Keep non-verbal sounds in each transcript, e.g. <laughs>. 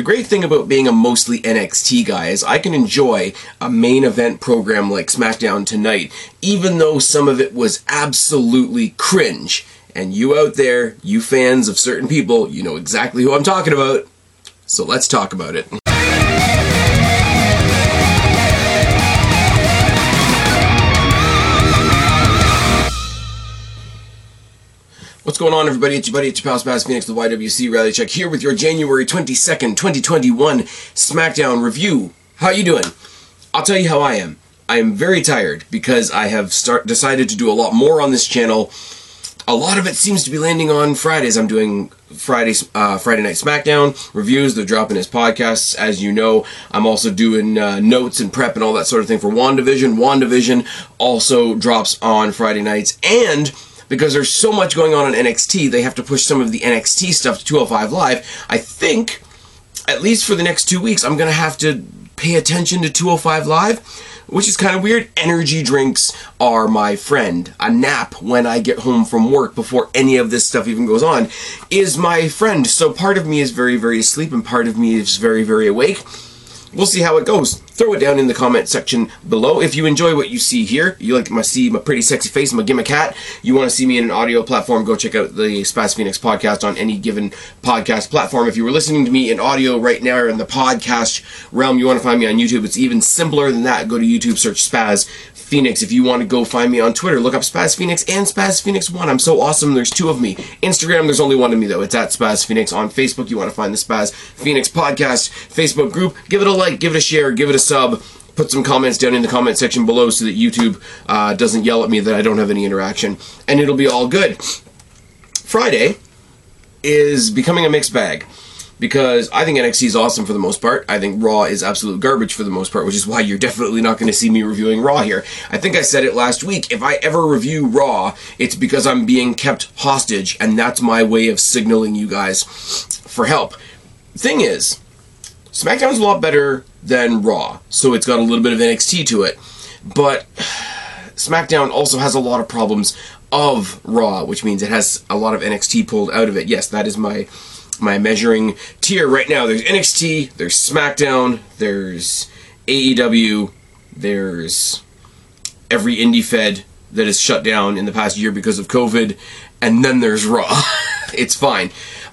The great thing about being a mostly NXT guy is I can enjoy a main event program like SmackDown tonight, even though some of it was absolutely cringe. And you out there, you fans of certain people, you know exactly who I'm talking about. So let's talk about it. What's going on, everybody? It's your buddy, it's your pal, Spaz Phoenix, the YWC Rally Check, here with your January 22nd, 2021 SmackDown review. How you doing? I'll tell you how I am. I am very tired because I have start decided to do a lot more on this channel. A lot of it seems to be landing on Fridays. I'm doing Friday, uh, Friday Night SmackDown reviews. They're dropping as podcasts, as you know. I'm also doing uh, notes and prep and all that sort of thing for WandaVision. WandaVision also drops on Friday nights. And because there's so much going on in NXT, they have to push some of the NXT stuff to 205 Live. I think, at least for the next two weeks, I'm going to have to pay attention to 205 Live, which is kind of weird. Energy drinks are my friend. A nap when I get home from work before any of this stuff even goes on is my friend. So part of me is very, very asleep and part of me is very, very awake. We'll see how it goes. Throw it down in the comment section below. If you enjoy what you see here, you like my see my pretty sexy face, my gimmick hat, you want to see me in an audio platform, go check out the Spaz Phoenix podcast on any given podcast platform. If you were listening to me in audio right now or in the podcast realm, you want to find me on YouTube, it's even simpler than that. Go to YouTube, search Spaz Phoenix. If you want to go find me on Twitter, look up Spaz Phoenix and Spaz Phoenix 1. I'm so awesome. There's two of me. Instagram, there's only one of me though. It's at Spaz Phoenix. On Facebook, you want to find the Spaz Phoenix podcast Facebook group. Give it a like, give it a share, give it a sub. Put some comments down in the comment section below so that YouTube uh, doesn't yell at me that I don't have any interaction. And it'll be all good. Friday is becoming a mixed bag because I think NXT is awesome for the most part. I think Raw is absolute garbage for the most part, which is why you're <laughs> definitely not going to see me reviewing Raw here. I think I said it last week. If I ever review Raw, it's because I'm being kept hostage, and that's my way of signaling you guys for help. Thing is, SmackDown's a lot better than Raw, so it's got a little bit of NXT to it. But <sighs> SmackDown also has a lot of problems of Raw, which means it has a lot of NXT pulled out of it. Yes, that is my my measuring tier right now. There's NXT, there's SmackDown, there's AEW, there's every indie fed that is shut down in the past year because of COVID, and then there's Raw. <laughs> it's fine.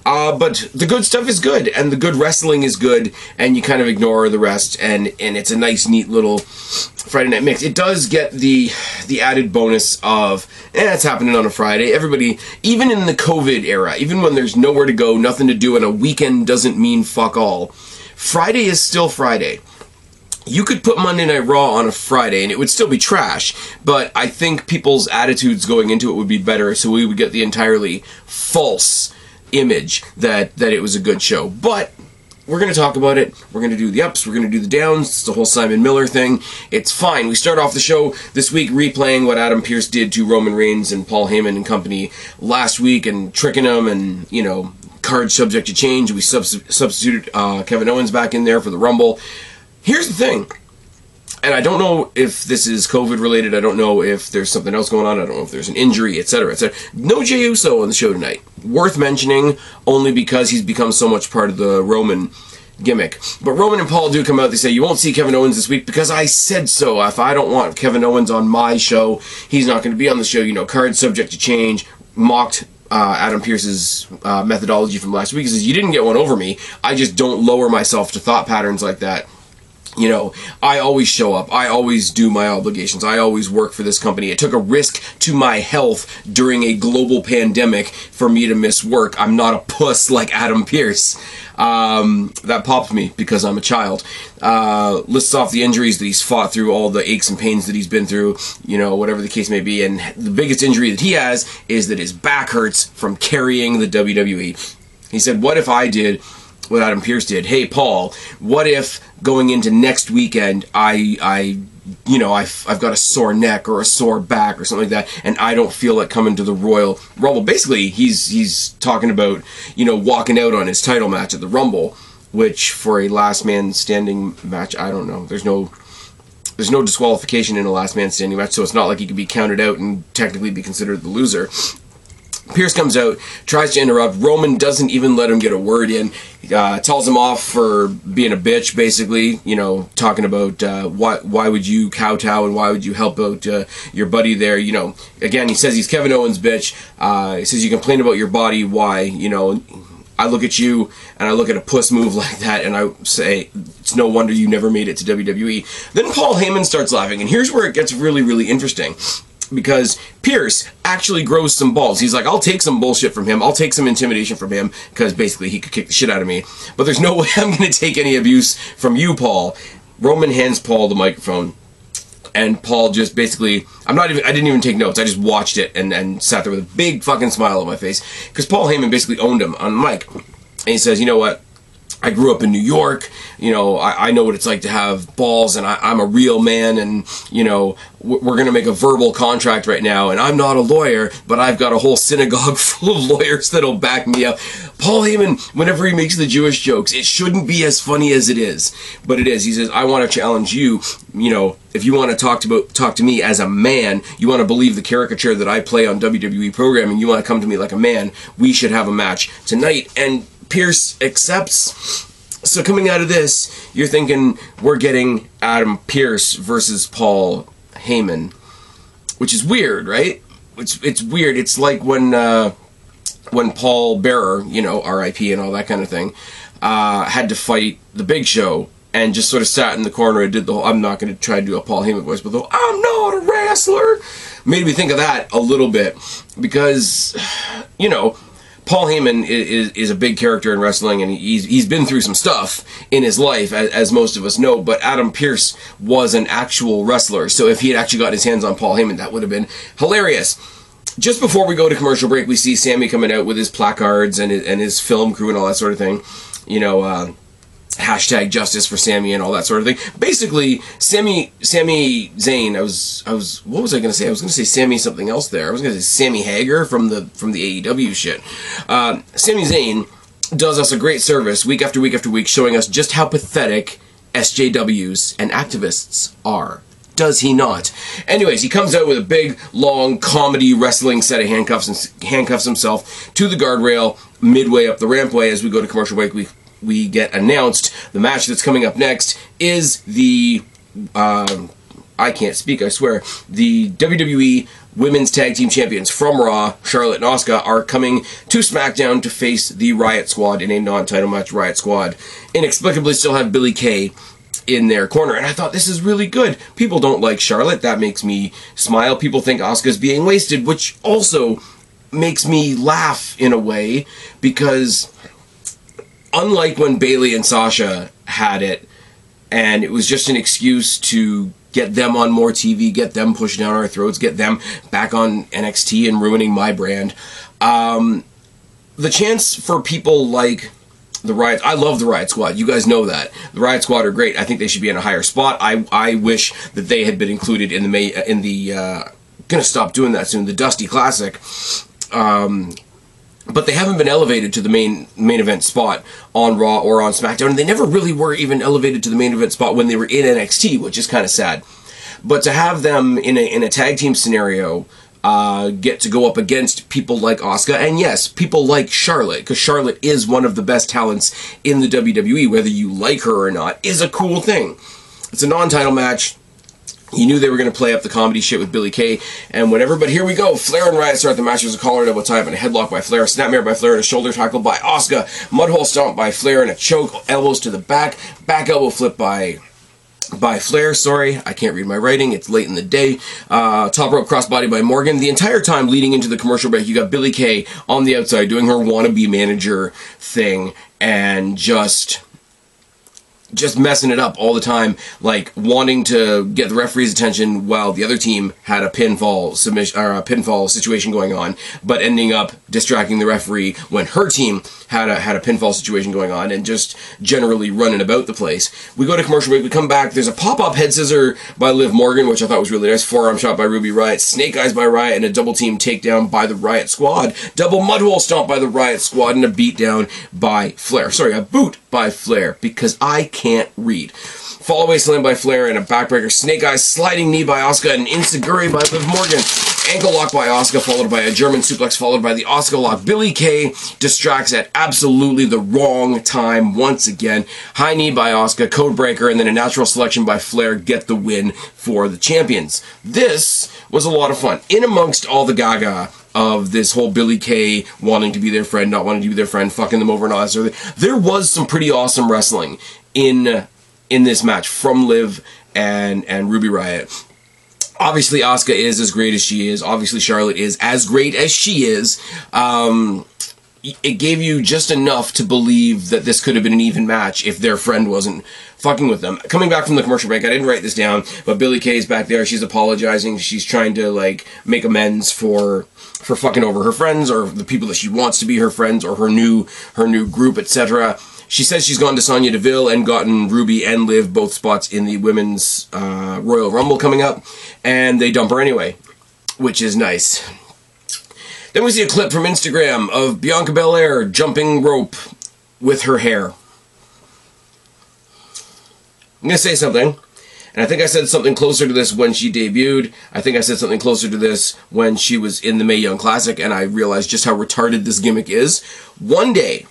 Uh, but the good stuff is good, and the good wrestling is good, and you kind of ignore the rest, and, and it's a nice, neat little Friday night mix. It does get the the added bonus of, eh, it's happening on a Friday. Everybody, even in the COVID era, even when there's nowhere to go, nothing to do, and a weekend doesn't mean fuck all, Friday is still Friday you could put Monday Night Raw on a Friday and it would still be trash, but I think people's attitudes going into it would be better, so we would get the entirely false image that that it was a good show. But we're going to talk about it. We're going to do the ups. We're going to do the downs. It's the whole Simon Miller thing. It's fine. We start off the show this week replaying what Adam Pearce did to Roman Reigns and Paul Heyman and company last week and tricking them and, you know, card subject to change. We substituted uh, Kevin Owens back in there for the Rumble. Here's the thing and I don't know if this is COVID related. I don't know if there's something else going on. I don't know if there's an injury, etc., etc. No Jey Uso on the show tonight. Worth mentioning only because he's become so much part of the Roman gimmick. But Roman and Paul do come out. They say you won't see Kevin Owens this week because I said so. If I don't want Kevin Owens on my show, he's not going to be on the show. You know, card subject to change. Mocked uh, Adam Pearce's uh, methodology from last week. He says you didn't get one over me. I just don't lower myself to thought patterns like that you know, I always show up. I always do my obligations. I always work for this company. It took a risk to my health during a global pandemic for me to miss work. I'm not a puss like Adam Pearce. Um, that popped me because I'm a child. Uh, lists off the injuries that he's fought through, all the aches and pains that he's been through, you know, whatever the case may be. And the biggest injury that he has is that his back hurts from carrying the WWE. He said, What if I did what Adam Pearce did. Hey, Paul, what if going into next weekend, I, I, you know, I've, I've got a sore neck or a sore back or something like that, and I don't feel like coming to the Royal Rumble. Basically, he's he's talking about you know walking out on his title match at the Rumble, which for a last man standing match, I don't know. There's no there's no disqualification in a last man standing match, so it's not like he could be counted out and technically be considered the loser. Pearce comes out, tries to interrupt. Roman doesn't even let him get a word in. Uh, tells him off for being a bitch, basically. You know, talking about uh, why why would you kowtow and why would you help out uh, your buddy there? You know, again, he says he's Kevin Owens' bitch. Uh, he says you complain about your body. Why? You know, I look at you and I look at a puss move <laughs> like that and I say, it's no wonder you never made it to WWE. Then Paul Heyman starts laughing, and here's where it gets really, really interesting because Pearce actually grows some balls. He's like, I'll take some bullshit from him. I'll take some intimidation from him because basically he could kick the shit out of me. But there's no <laughs> way I'm going to take any abuse from you, Paul. Roman hands Paul the microphone. And Paul just basically, I'm not even, I didn't even take notes. I just watched it and, and sat there with a big fucking smile on my face. Because Paul Heyman basically owned him on mic. And he says, you know what? I grew up in New York. You know, I, I know what it's like to have balls, and I, am a real man. And you know, we're going to make a verbal contract right now. And I'm not a lawyer, but I've got a whole synagogue <laughs> full of lawyers that'll back me up. Paul Heyman, whenever he makes the Jewish jokes, it shouldn't be as funny as it is, but it is. He says, "I want to challenge you. You know, if you want to talk to talk to me as a man, you want to believe the caricature that I play on WWE programming. You want to come to me like a man. We should have a match tonight." And Pearce accepts. So coming out of this, you're thinking we're getting Adam Pearce versus Paul Heyman, which is weird, right? It's it's weird. It's like when uh, when Paul Bearer, you know, R.I.P. and all that kind of thing, uh, had to fight the Big Show and just sort of sat in the corner and did the whole. I'm not going to try to do a Paul Heyman voice, but the whole, I'm not a wrestler made me think of that a little bit because <sighs> you know Paul Heyman is, is a big character in wrestling, and he's he's been through some stuff in his life, as, as, most of us know. But Adam Pearce was an actual wrestler, so if he had actually got his hands on Paul Heyman, that would have been hilarious. Just before we go to commercial break, we see Sami coming out with his placards and his, and his film crew and all that sort of thing. You know. Uh, hashtag justice for Sammy and all that sort of thing. Basically, Sammy Sami Zayn. I was I was what was I going to say? I was going to say Sammy something else there. I was going to say Sammy Hager from the from the AEW shit. Uh, Sami Zayn does us a great service week after week after week, showing us just how pathetic SJWs and activists are. Does he not? Anyways, he comes out with a big, long comedy wrestling set of handcuffs and handcuffs himself to the guardrail midway up the rampway as we go to commercial break. We we get announced, the match that's coming up next is the uh, I can't speak, I swear. The WWE Women's Tag Team Champions from Raw, Charlotte and Asuka, are coming to SmackDown to face the Riott Squad in a non-title match. Riott Squad inexplicably still have Billie Kay in their corner, and I thought this is really good. People don't like Charlotte, that makes me smile. People think Asuka's being wasted, which also makes me laugh in a way because unlike when Bayley and Sasha had it, and it was just an excuse to get them on more TV, get them pushed down our throats, get them back on NXT and ruining my brand. Um, the chance for people like the Riot, I love the Riott Squad. You guys know that the Riott Squad are great. I think they should be in a higher spot. I I wish that they had been included in the May in the. Uh, gonna stop doing that soon. The Dusty Classic. Um, but they haven't been elevated to the main main event spot on Raw or on SmackDown. And they never really were even elevated to the main event spot when they were in NXT, which is kind of sad. But to have them in a in a tag team scenario, uh, get to go up against people like Asuka, and yes, people like Charlotte, because Charlotte is one of the best talents in the WWE. Whether you like her or not, is a cool thing. It's a non-title match you knew they were going to play up the comedy shit with Billie Kay and whatever, but here we go. Flair and Riot start the match. There's a collar double tie and a headlock by Flair, a snapmare by Flair, and a shoulder tackle by Asuka, mudhole stomp by Flair, and a choke, elbows to the back, back elbow flip by by Flair. Sorry, I can't read my writing. It's late in the day. Uh, top rope crossbody by Morgan. The entire time leading into the commercial break, you got Billie Kay on the outside doing her wannabe manager thing and just just messing it up all the time, like wanting to get the referee's attention while the other team had a pinfall submission or a pinfall situation going on, but ending up distracting the referee when her team had a had a pinfall situation going on, and just generally running about the place. We go to commercial break. We come back. There's a pop up head scissor by Liv Morgan, which I thought was really nice. Forearm shot by Ruby Riott, snake eyes by Riot, and a double team takedown by the Riott Squad. Double mudhole stomp by the Riott Squad, and a beatdown by Flair. Sorry, a boot by Flair because I can't read. Fall away slam by Flair and a backbreaker. Snake Eyes sliding knee by Asuka and Enzuigiri by Liv Morgan. Ankle lock by Asuka, followed by a German suplex, followed by the Asuka lock. Billie Kay distracts at absolutely the wrong time once again. High knee by Asuka, code breaker, and then a natural selection by Flair get the win for the champions. This was a lot of fun. In amongst all the gaga of this whole Billie Kay wanting to be their friend, not wanting to be their friend, fucking them over and all that sort of thing, there was some pretty awesome wrestling in in this match from Liv and and Ruby Riott obviously Asuka is as great as she is. Obviously Charlotte is as great as she is. Um, it gave you just enough to believe that this could have been an even match if their friend wasn't fucking with them. Coming back from the commercial break, I didn't write this down, but Billie Kay's back there. She's apologizing. She's trying to like make amends for for fucking over her friends or the people that she wants to be her friends or her new her new group, etc. She says she's gone to Sonya Deville and gotten Ruby and Liv both spots in the women's uh, Royal Rumble coming up, and they dump her anyway, which is nice. Then we see a clip from Instagram of Bianca Belair jumping rope with her hair. I'm going to say something, and I think I said something closer to this when she debuted. I think I said something closer to this when she was in the Mae Young Classic, and I realized just how retarded this gimmick is. One day,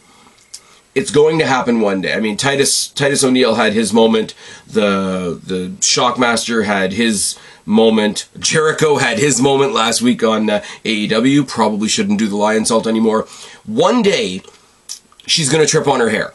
it's going to happen one day. I mean, Titus Titus O'Neil had his moment. The the Shockmaster had his moment. Jericho had his moment last week on uh, AEW. Probably shouldn't do the Lionsault anymore. One day, she's gonna trip on her hair.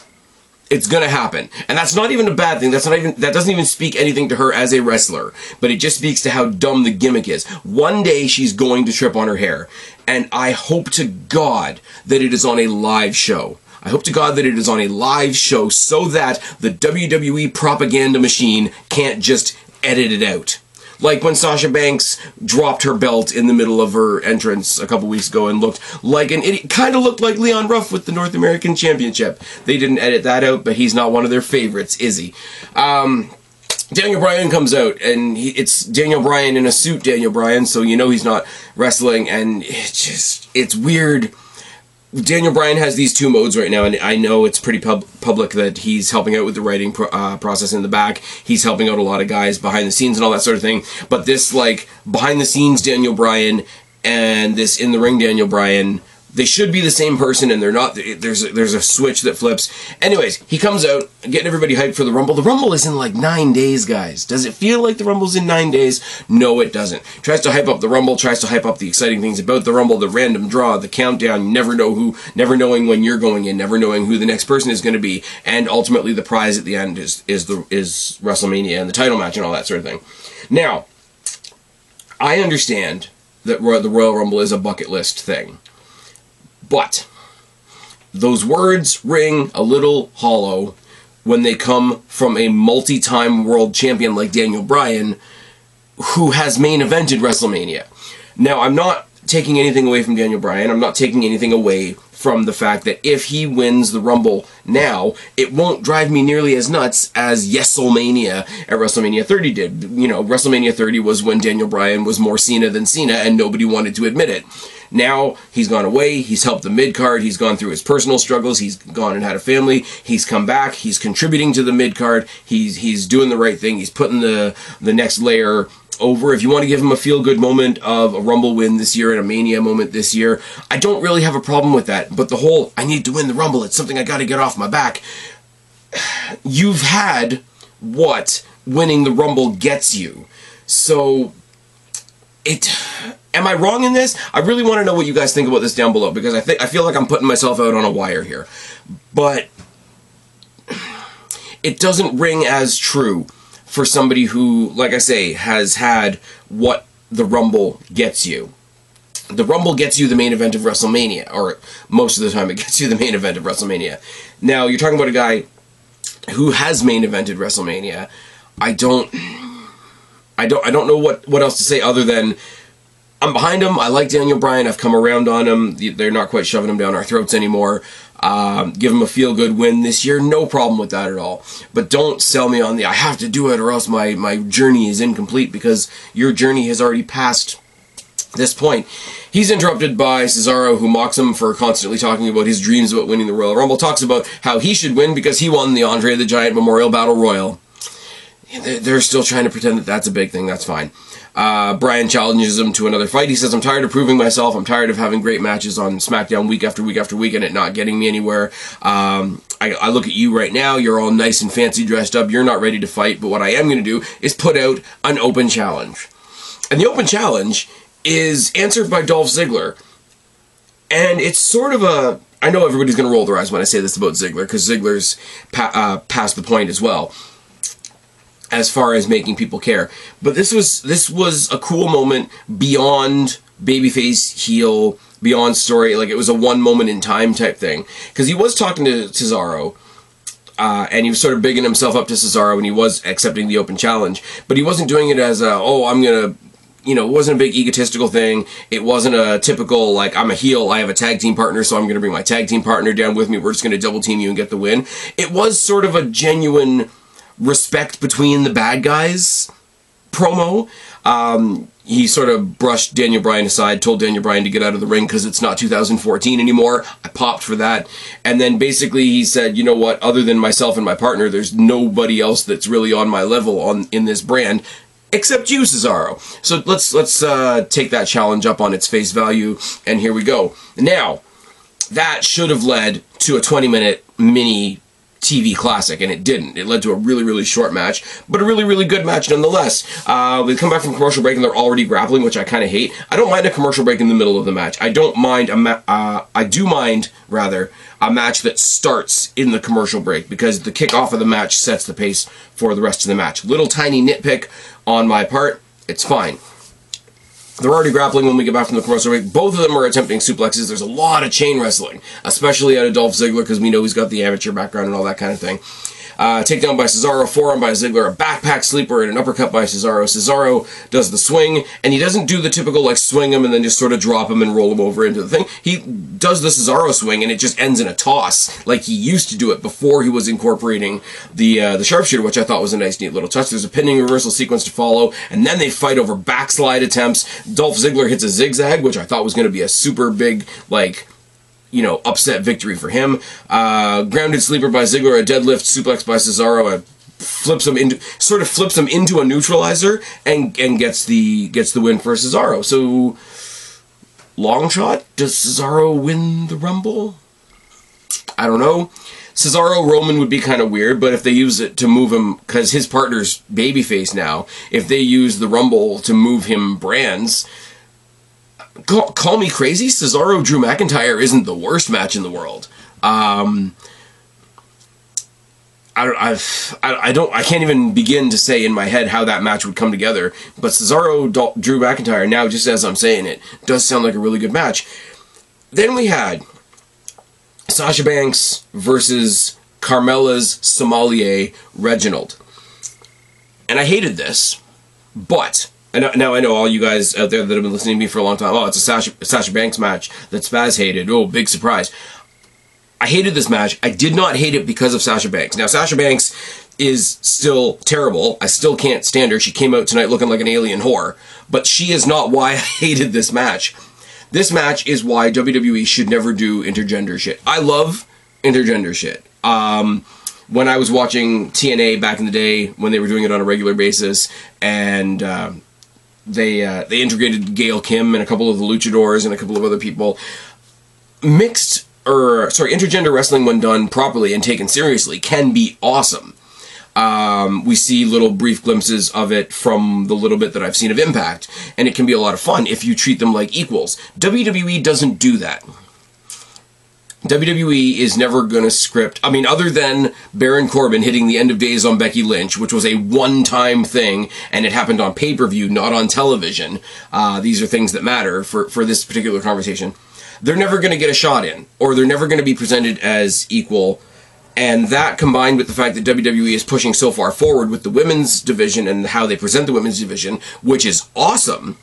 It's gonna happen, and that's not even a bad thing. That's not even that doesn't even speak anything to her as a wrestler. But it just speaks to how dumb the gimmick is. One day she's going to trip on her hair, and I hope to God that it is on a live show I hope to God that it is on a live show so that the WWE propaganda machine can't just edit it out. Like when Sasha Banks dropped her belt in the middle of her entrance a couple weeks ago and looked like an idiot. Kind of looked like Leon Ruff with the North American Championship. They didn't edit that out, but he's not one of their favorites, is he? Um, Daniel Bryan comes out, and he, it's Daniel Bryan in a suit, Daniel Bryan, so you know he's not wrestling, and it's just, it's weird Daniel Bryan has these two modes right now, and I know it's pretty pub- public that he's helping out with the writing pro- uh, process in the back. He's helping out a lot of guys behind the scenes and all that sort of thing. But this, like, behind the scenes Daniel Bryan and this in the ring Daniel Bryan they should be the same person, and they're not. There's a, there's a switch that flips. Anyways, he comes out getting everybody hyped for the Rumble. The Rumble is in like nine days, guys. Does it feel like the Rumble's in nine days? No, it doesn't. Tries to hype up the Rumble. Tries to hype up the exciting things about the Rumble, the random draw, the countdown. You never know who, never knowing when you're going in, never knowing who the next person is going to be, and ultimately the prize at the end is is the is WrestleMania and the title match and all that sort of thing. Now, I understand that the Royal Rumble is a bucket list thing. But those words ring a little hollow when they come from a multi time world champion like Daniel Bryan, who has main evented WrestleMania. Now, I'm not taking anything away from Daniel Bryan. I'm not taking anything away from the fact that if he wins the Rumble now, it won't drive me nearly as nuts as Yeselmania at uh, WrestleMania 30 did. You know, WrestleMania 30 was when Daniel Bryan was more Cena than Cena, and nobody wanted to admit it. Now he's gone away. He's helped the mid card. He's gone through his personal struggles. He's gone and had a family. He's come back. He's contributing to the mid card. He's he's doing the right thing. He's putting the the next layer over. If you want to give him a feel good moment of a Rumble win this year and a Mania moment this year, I don't really have a problem with that. But the whole I need to win the Rumble, it's something I got to get off my back. <sighs> You've had what winning the Rumble gets you. So it Am I wrong in this? I really want to know what you guys think about this down below because I think I feel like I'm putting myself out on a wire here. But <sighs> it doesn't ring as true for somebody who, like I say, has had what the Rumble gets you. The Rumble gets you the main event of WrestleMania, or most of the time it gets you the main event of WrestleMania. Now, you're talking about a guy who has main evented WrestleMania. I don't I don't I don't know what what else to say other than I'm behind him. I like Daniel Bryan. I've come around on him. They're not quite shoving him down our throats anymore. Um, give him a feel good win this year. No problem with that at all. But don't sell me on the I have to do it or else my, my journey is incomplete because your journey has already passed this point. He's interrupted by Cesaro, who mocks him for constantly talking about his dreams about winning the Royal Rumble. Talks about how he should win because he won the Andre the Giant Memorial Battle Royal. They're still trying to pretend that that's a big thing. That's fine. Uh, Bryan challenges him to another fight. He says, I'm tired of proving myself. I'm tired of having great matches on SmackDown week after week after week and it not getting me anywhere. Um, I, I, look at you right now. You're all nice and fancy dressed up. You're not ready to fight. But what I am going to do is put out an open challenge. And the open challenge is answered by Dolph Ziggler. And it's sort of a. I know everybody's going to roll their eyes when I say this about Ziggler because Ziggler's pa- uh, past the point as well as far as making people care. But this was this was a cool moment beyond babyface heel, beyond story. Like it was a one moment in time type thing because he was talking to Cesaro. Uh, and he was sort of bigging himself up to Cesaro when he was accepting the open challenge, but he wasn't doing it as a oh I'm gonna you know, it wasn't a big egotistical thing. It wasn't a typical, like, I'm a heel, I have a tag team partner, so I'm going to bring my tag team partner down with me. We're just going to double team you and get the win. It was sort of a genuine respect between the bad guys promo. Um, he sort of brushed Daniel Bryan aside, told Daniel Bryan to get out of the ring because it's not 2014 anymore. I popped for that. And then basically he said, you know what, other than myself and my partner, there's nobody else that's really on my level on in this brand except you, Cesaro. So let's let's uh, take that challenge up on its face value, and here we go. Now, that should have led to a 20 minute mini TV classic, and it didn't. It led to a really, really short match, but a really, really good match nonetheless. Uh, we come back from commercial break, and they're already grappling, which I kind of hate. I don't mind a commercial break in the middle of the match. I don't mind a ma- uh, I do mind rather a match that starts in the commercial break because the kickoff of the match sets the pace for the rest of the match. Little tiny nitpick on my part. It's fine. They're already grappling when we get back from the commercial break. Both of them are attempting suplexes. There's a lot of chain wrestling, especially out of Dolph Ziggler because we know he's got the amateur background and all that kind of thing. Uh, takedown by Cesaro, forearm by Ziggler, a backpack sleeper, and an uppercut by Cesaro. Cesaro does the swing, and he doesn't do the typical like swing him and then just sort of drop him and roll him over into the thing. He does the Cesaro swing, and it just ends in a toss, like he used to do it before he was incorporating the uh, the sharpshooter, which I thought was a nice, neat little touch. There's a pinning reversal sequence to follow, and then they fight over backslide attempts. Dolph Ziggler hits a zigzag, which I thought was going to be a super big like you know, upset victory for him. Uh, grounded sleeper by Ziggler, a deadlift suplex by Cesaro, a flips him into sort of flips him into a neutralizer and and gets the gets the win for Cesaro. So long shot, does Cesaro win the Rumble? I don't know. Cesaro Roman would be kind of weird, but if they use it to move him, because his partner's babyface now, if they use the Rumble to move him brands, call, call, me crazy, Cesaro Drew McIntyre isn't the worst match in the world. Um, I don't, I've, I, I don't, I can't even begin to say in my head how that match would come together. But Cesaro Drew McIntyre now, just as I'm saying it, does sound like a really good match. Then we had Sasha Banks versus Carmella's sommelier Reginald, and I hated this, but now I know all you guys out there that have been listening to me for a long time. Oh, it's a Sasha, Sasha Banks match that Spaz hated. Oh, big surprise. I hated this match. I did not hate it because of Sasha Banks. Now, Sasha Banks is still terrible. I still can't stand her. She came out tonight looking like an alien whore. But she is not why I <laughs> hated this match. This match is why WWE should never do intergender shit. I love intergender shit. Um, when I was watching TNA back in the day, when they were doing it on a regular basis, and um, they uh, they integrated Gail Kim and a couple of the luchadors and a couple of other people. Mixed or sorry, intergender wrestling when done properly and taken seriously can be awesome. Um, we see little brief glimpses of it from the little bit that I've seen of Impact, and it can be a lot of fun if you treat them like equals. WWE doesn't do that. WWE is never going to script. I mean, other than Baron Corbin hitting the end of days on Becky Lynch, which was a one time thing, and it happened on pay per view, not on television. Uh, these are things that matter for, for this particular conversation. They're never going to get a shot in, or they're never going to be presented as equal. And that combined with the fact that WWE is pushing so far forward with the women's division and how they present the women's division, which is awesome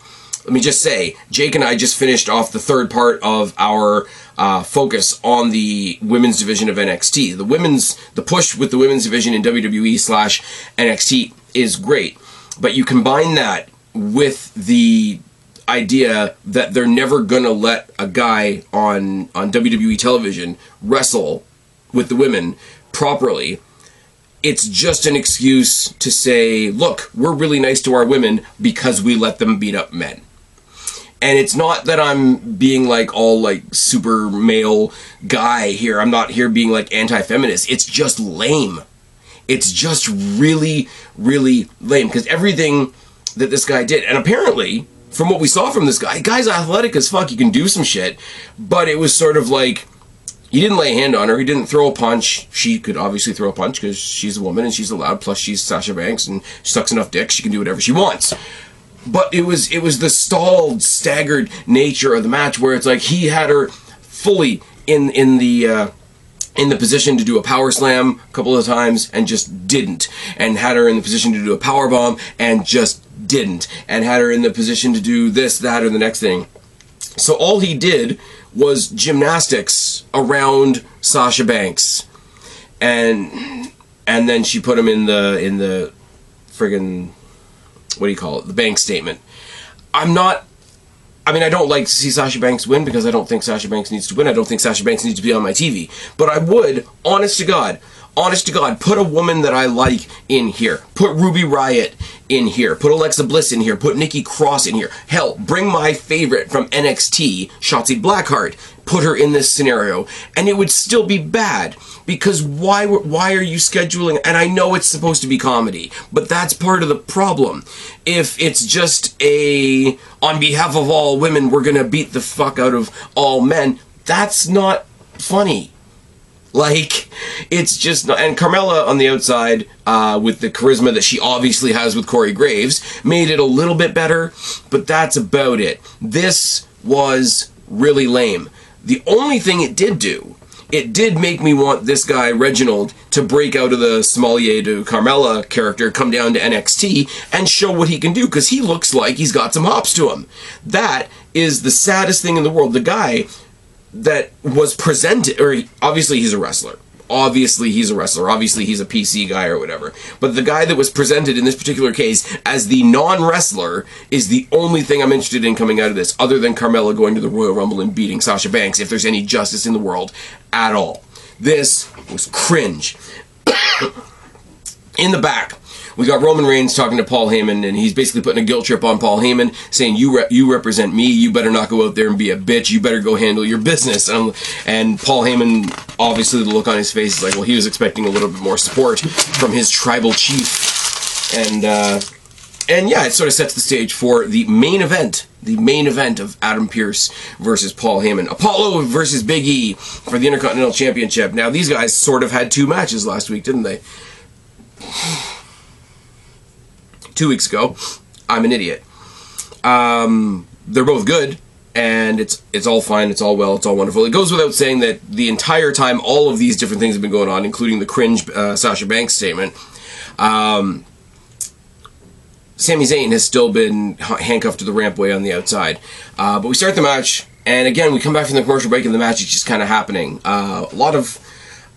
let me just say, Jake and I just finished off the third part of our uh, focus on the women's division of NXT. The women's, the push with the women's division in WWE slash NXT is great, but you combine that with the idea that they're never gonna let a guy on on WWE television wrestle with the women properly. It's just an excuse to say, look, we're really nice to our women because we let them beat up men. And it's not that I'm being like all like super male guy here. I'm not here being like anti feminist. It's just lame. It's just really, really lame because everything that this guy did, and apparently, from what we saw from this guy, guy's athletic as fuck. He can do some shit, but it was sort of like he didn't lay a hand on her. He didn't throw a punch. She could obviously throw a punch because she's a woman and she's allowed. Plus, she's Sasha Banks and she sucks enough dick. She can do whatever she wants but it was it was the stalled, staggered nature of the match where it's like he had her fully in in the uh, in the position to do a power slam a couple of times and just didn't, and had her in the position to do a power bomb and just didn't, and had her in the position to do this, that, or the next thing. So all he did was gymnastics around Sasha Banks, and and then she put him in the in the friggin' what do you call it? The bank statement. I'm not. I mean, I don't like to see Sasha Banks win because I don't think Sasha Banks needs to win. I don't think Sasha Banks needs to be on my TV. But I would, honest to God, honest to God, put a woman that I like in here. Put Ruby Riott in here. Put Alexa Bliss in here. Put Nikki Cross in here. Hell, bring my favorite from NXT, Shotzi Blackheart. Put her in this scenario, and it would still be bad because why why are you scheduling and I know it's supposed to be comedy but that's part of the problem if it's just a on behalf of all women we're to beat the fuck out of all men that's not funny like it's just not and Carmella on the outside uh, with the charisma that she obviously has with Corey Graves made it a little bit better but that's about it this was really lame the only thing it did do it did make me want this guy Reginald to break out of the Sommelier to Carmella character, come down to NXT, and show what he can do because he looks like he's got some hops to him. That is the saddest thing in the world. The guy that was presented, or obviously he's a wrestler obviously he's a wrestler, obviously he's a PC guy or whatever. But the guy that was presented in this particular case as the non wrestler is the only thing I'm interested in coming out of this, other than Carmella going to the Royal Rumble and beating Sasha Banks, if there's any justice in the world at all. This was cringe. <coughs> in the back, we got Roman Reigns talking to Paul Heyman, and he's basically putting a guilt trip on Paul Heyman, saying, "You re- you represent me. You better not go out there and be a bitch. You better go handle your business." And, and Paul Heyman, obviously, the look on his face is like, well, he was expecting a little bit more support from his tribal chief, and uh, and yeah, it sort of sets the stage for the main event the main event of Adam Pearce versus Paul Heyman. Apollo versus Big E for the Intercontinental Championship. Now, these guys sort of had two matches last week, didn't they? Two weeks ago. I'm an idiot. Um, they're both good, and it's it's all fine, it's all well, it's all wonderful. It goes without saying that the entire time, all of these different things have been going on, including the cringe uh, Sasha Banks statement. Um, Sami Zayn has still been handcuffed to the rampway on the outside. Uh, but we start the match, and again, we come back from the commercial break, and the match is just kind of happening. Uh, a lot of.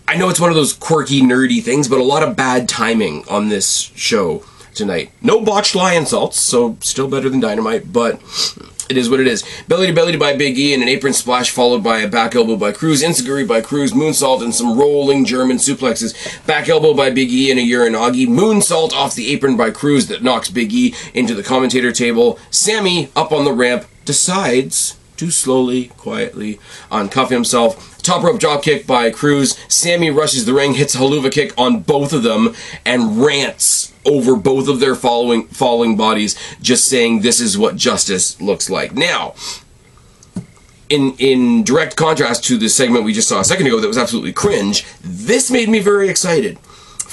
I know it's one of those quirky, nerdy things, but a lot of bad timing on this show tonight. No botched Lionsaults, so still better than dynamite, but it is what it is. Belly to belly by Big E and an apron splash followed by a back elbow by Crews, Enzuigiri by Crews, moonsault and some rolling German suplexes. Back elbow by Big E and a Uranage. Moonsault off the apron by Crews that knocks Big E into the commentator table. Sami up on the ramp decides to slowly, quietly uncuff himself. Top rope drop kick by Crews. Sami rushes the ring, hits a Helluva kick on both of them, and rants over both of their following falling bodies, just saying this is what justice looks like. Now, in in direct contrast to the segment we just saw a second ago that was absolutely cringe, this made me very excited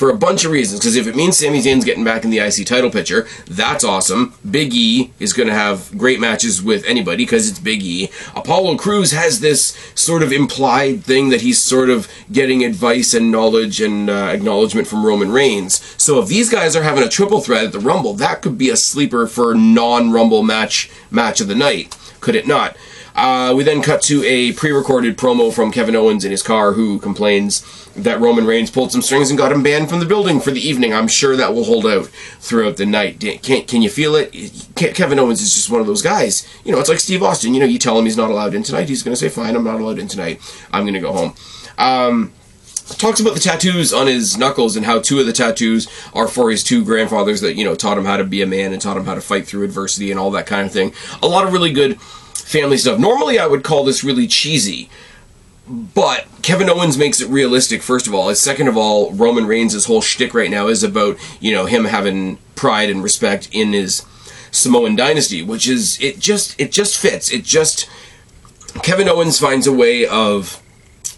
for a bunch of reasons. Because if it means Sami Zayn's getting back in the IC title picture, that's awesome. Big E is going to have great matches with anybody because it's Big E. Apollo Crews has this sort of implied thing that he's sort of getting advice and knowledge and uh, acknowledgement from Roman Reigns. So if these guys are having a triple threat at the Rumble, that could be a sleeper for non-Rumble match match of the night, could it not? Uh, we then cut to a pre-recorded promo from Kevin Owens in his car, who complains that Roman Reigns pulled some strings and got him banned from the building for the evening. I'm sure that will hold out throughout the night. Can, can you feel it? Kevin Owens is just one of those guys. You know, it's like Steve Austin. You know, you tell him he's not allowed in tonight, he's going to say, "Fine, I'm not allowed in tonight. I'm going to go home." Um, talks about the tattoos on his knuckles and how two of the tattoos are for his two grandfathers that you know taught him how to be a man and taught him how to fight through adversity and all that kind of thing. A lot of really good family stuff. Normally, I would call this really cheesy. But Kevin Owens makes it realistic, first of all. And second of all, Roman Reigns' his whole shtick right now is about, you know, him having pride and respect in his Samoan dynasty, which is it just it just fits. It just Kevin Owens finds a way of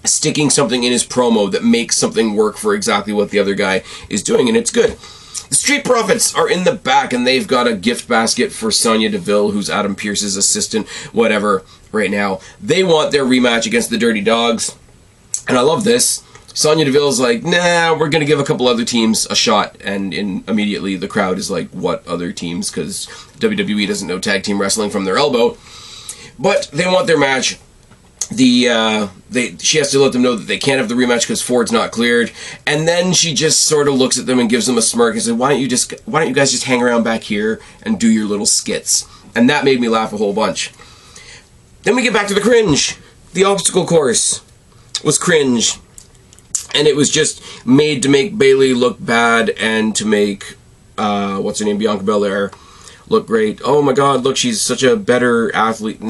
sticking something in his promo that makes something work for exactly what the other guy is doing, and it's good. The Street Profits are in the back, and they've got a gift basket for Sonya Deville, who's Adam Pearce's assistant, whatever, right now. They want their rematch against the Dirty Dawgs, and I love this. Sonya Deville's like, nah, we're gonna give a couple other teams a shot, and in, immediately the crowd is like, what other teams? Because WWE doesn't know tag team wrestling from their elbow. But they want their match the uh, they she has to let them know that they can't have the rematch because Ford's not cleared, and then she just sort of looks at them and gives them a smirk and says, "Why don't you just Why don't you guys just hang around back here and do your little skits?" And that made me laugh a whole bunch. Then we get back to the cringe. The obstacle course was cringe, and it was just made to make Bayley look bad and to make uh, what's her name Bianca Belair look great. Oh my God! Look, she's such a better athlete.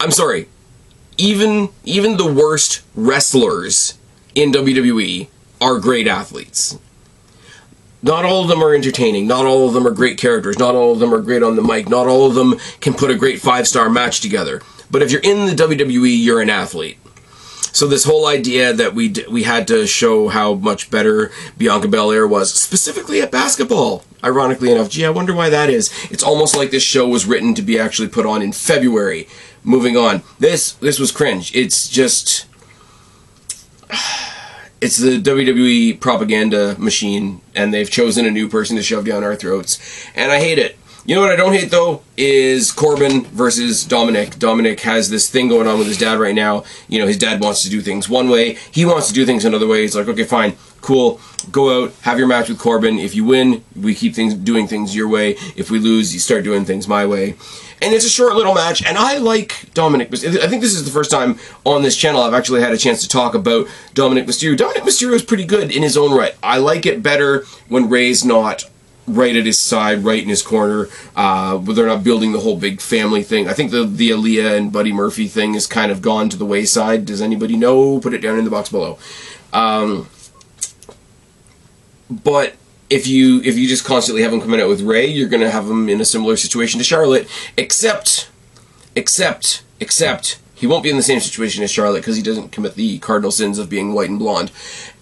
I'm sorry. Even even the worst wrestlers in WWE are great athletes. Not all of them are entertaining. Not all of them are great characters. Not all of them are great on the mic. Not all of them can put a great five star match together. But if you're in the WWE, you're an athlete. So this whole idea that we d- we had to show how much better Bianca Belair was, specifically at basketball. Ironically enough, gee, I wonder why that is. It's almost like this show was written to be actually put on in February. Moving on, this this was cringe. It's just. <sighs> It's the WWE propaganda machine, and they've chosen a new person to shove down our throats, and I hate it. You know what I don't hate though is Corbin versus Dominic. Dominic has this thing going on with his dad right now. You know, his dad wants to do things one way, he wants to do things another way. He's like, okay, fine, cool. Go out, have your match with Corbin. If you win, we keep things doing things your way. If we lose, you start doing things my way. And it's a short little match, and I like Dominic. I think this is the first time on this channel I've actually had a chance to talk about Dominic Mysterio. Dominic Mysterio is pretty good in his own right. I like it better when Rey's not right at his side, right in his corner. Uh, they're not building the whole big family thing. I think the the Aalyah and Buddy Murphy thing has kind of gone to the wayside. Does anybody know? Put it down in the box below. Um, but if you if you just constantly have them coming out with Rey, you're going to have them in a similar situation to Charlotte, except except except he won't be in the same situation as Charlotte because he doesn't commit the cardinal sins of being white and blonde.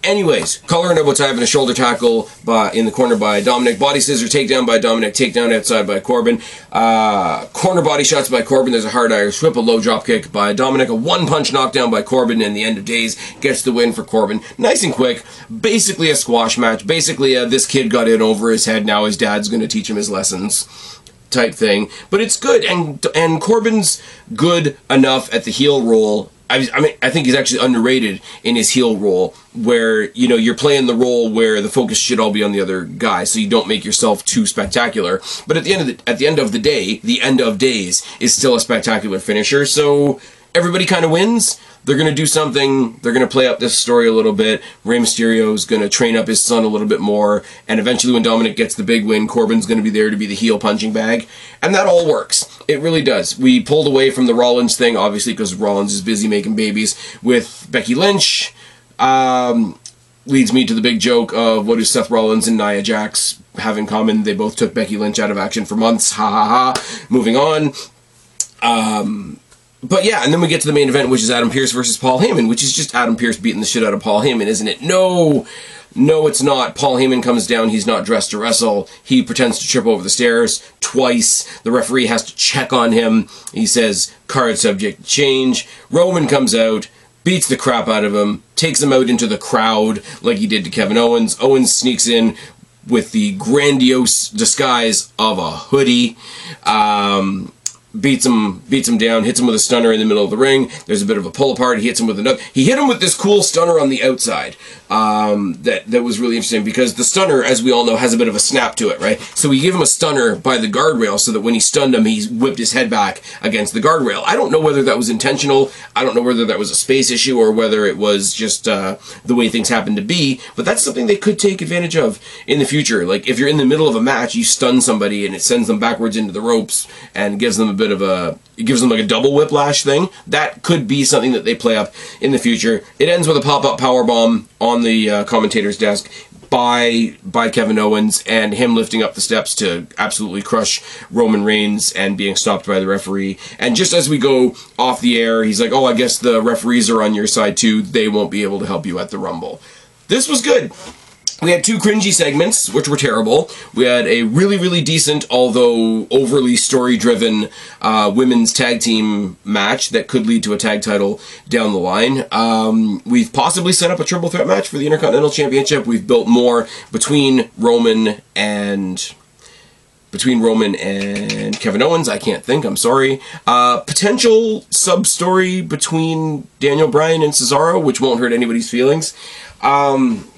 Anyways, collar and elbow tie and a shoulder tackle by, in the corner by Dominic. Body scissor takedown by Dominic. Takedown outside by Corbin. Uh, corner body shots by Corbin. There's a hard Irish whip, a low drop kick by Dominic. A one punch knockdown by Corbin. And the end of days gets the win for Corbin. Nice and quick. Basically a squash match. Basically, uh, this kid got in over his head. Now his dad's going to teach him his lessons type thing. But it's good, and and Corbin's good enough at the heel role. I, I mean, I think he's actually underrated in his heel role, where you know you're playing the role where the focus should all be on the other guy, so you don't make yourself too spectacular. But at the end of the at the end of the day, the end of days is still a spectacular finisher. So everybody kind of wins they're going to do something. They're going to play up this story a little bit. Rey Mysterio is going to train up his son a little bit more. And eventually, when Dominic gets the big win, Corbin's going to be there to be the heel punching bag. And that all works. It really does. We pulled away from the Rollins thing, obviously, because Rollins is busy making babies with Becky Lynch. Um, leads me to the big joke of what do Seth Rollins and Nia Jax have in common? They both took Becky Lynch out of action for months. Ha ha ha. Moving on. Um, but yeah, and then we get to the main event, which is Adam Pearce versus Paul Heyman, which is just Adam Pearce beating the shit out of Paul Heyman, isn't it? No, no, it's not. Paul Heyman comes down. He's not dressed to wrestle. He pretends to trip over the stairs twice. The referee has to check on him. He says, card subject change. Roman comes out, beats the crap out of him, takes him out into the crowd like he did to Kevin Owens. Owens sneaks in with the grandiose disguise of a hoodie. Um, beats him beats him down, hits him with a stunner in the middle of the ring. There's a bit of a pull apart. He hits him with another. He hit him with this cool stunner on the outside. Um, that that was really interesting because the stunner, as we all know, has a bit of a snap to it, right? So we give him a stunner by the guardrail so that when he stunned him, he whipped his head back against the guardrail. I don't know whether that was intentional. I don't know whether that was a space issue or whether it was just uh, the way things happened to be. But that's something they could take advantage of in the future. Like if you're in the middle of a match, you stun somebody and it sends them backwards into the ropes and gives them a bit of a it gives them like a double whiplash thing. That could be something that they play up in the future. It ends with a pop up power bomb on the uh, commentator's desk by by Kevin Owens and him lifting up the steps to absolutely crush Roman Reigns and being stopped by the referee. And just as we go off the air, he's like, "Oh, I guess the referees are on your side too. They won't be able to help you at the Rumble." This was good. We had two cringy segments, which were terrible. We had a really, really decent, although overly story driven, uh, women's tag team match that could lead to a tag title down the line. Um, we've possibly set up a triple threat match for the Intercontinental Championship. We've built more between Roman and between Roman and Kevin Owens. I can't think. I'm sorry. Uh, potential sub story between Daniel Bryan and Cesaro, which won't hurt anybody's feelings. Um,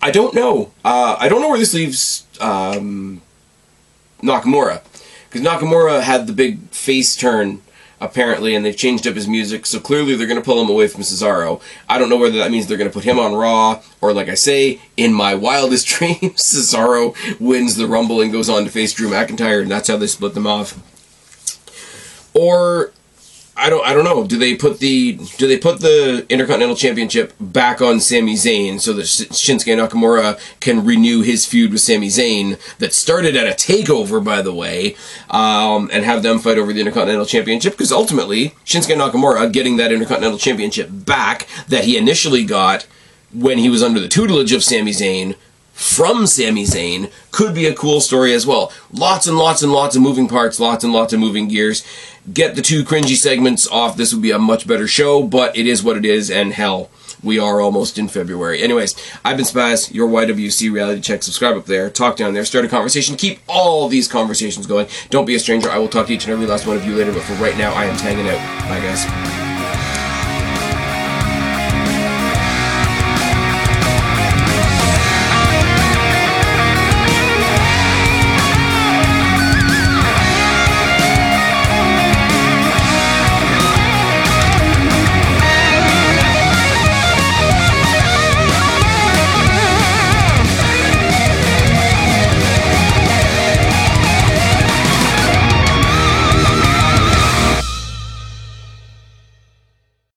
I don't know. Uh, I don't know where this leaves um, Nakamura. Because Nakamura had the big face turn, apparently, and they've changed up his music, so clearly they're going to pull him away from Cesaro. I don't know whether that means they're going to put him on Raw, or like I say, in my wildest <laughs> dreams, Cesaro wins the Rumble and goes on to face Drew McIntyre, and that's how they split them off. Or I don't I don't know. Do they put the do they put the Intercontinental Championship back on Sami Zayn so that Shinsuke Nakamura can renew his feud with Sami Zayn that started at a takeover by the way, um, and have them fight over the Intercontinental Championship because ultimately Shinsuke Nakamura getting that Intercontinental Championship back that he initially got when he was under the tutelage of Sami Zayn from Sami Zayn could be a cool story as well. Lots and lots and lots of moving parts, lots and lots of moving gears. Get the two cringy segments off. This would be a much better show, but it is what it is, and hell, we are almost in February. Anyways, I've been Spaz, your YWC reality check. Subscribe up there, talk down there, start a conversation. Keep all these conversations going. Don't be a stranger. I will talk to each and every last one of you later, but for right now, I am tagging out. Bye, guys.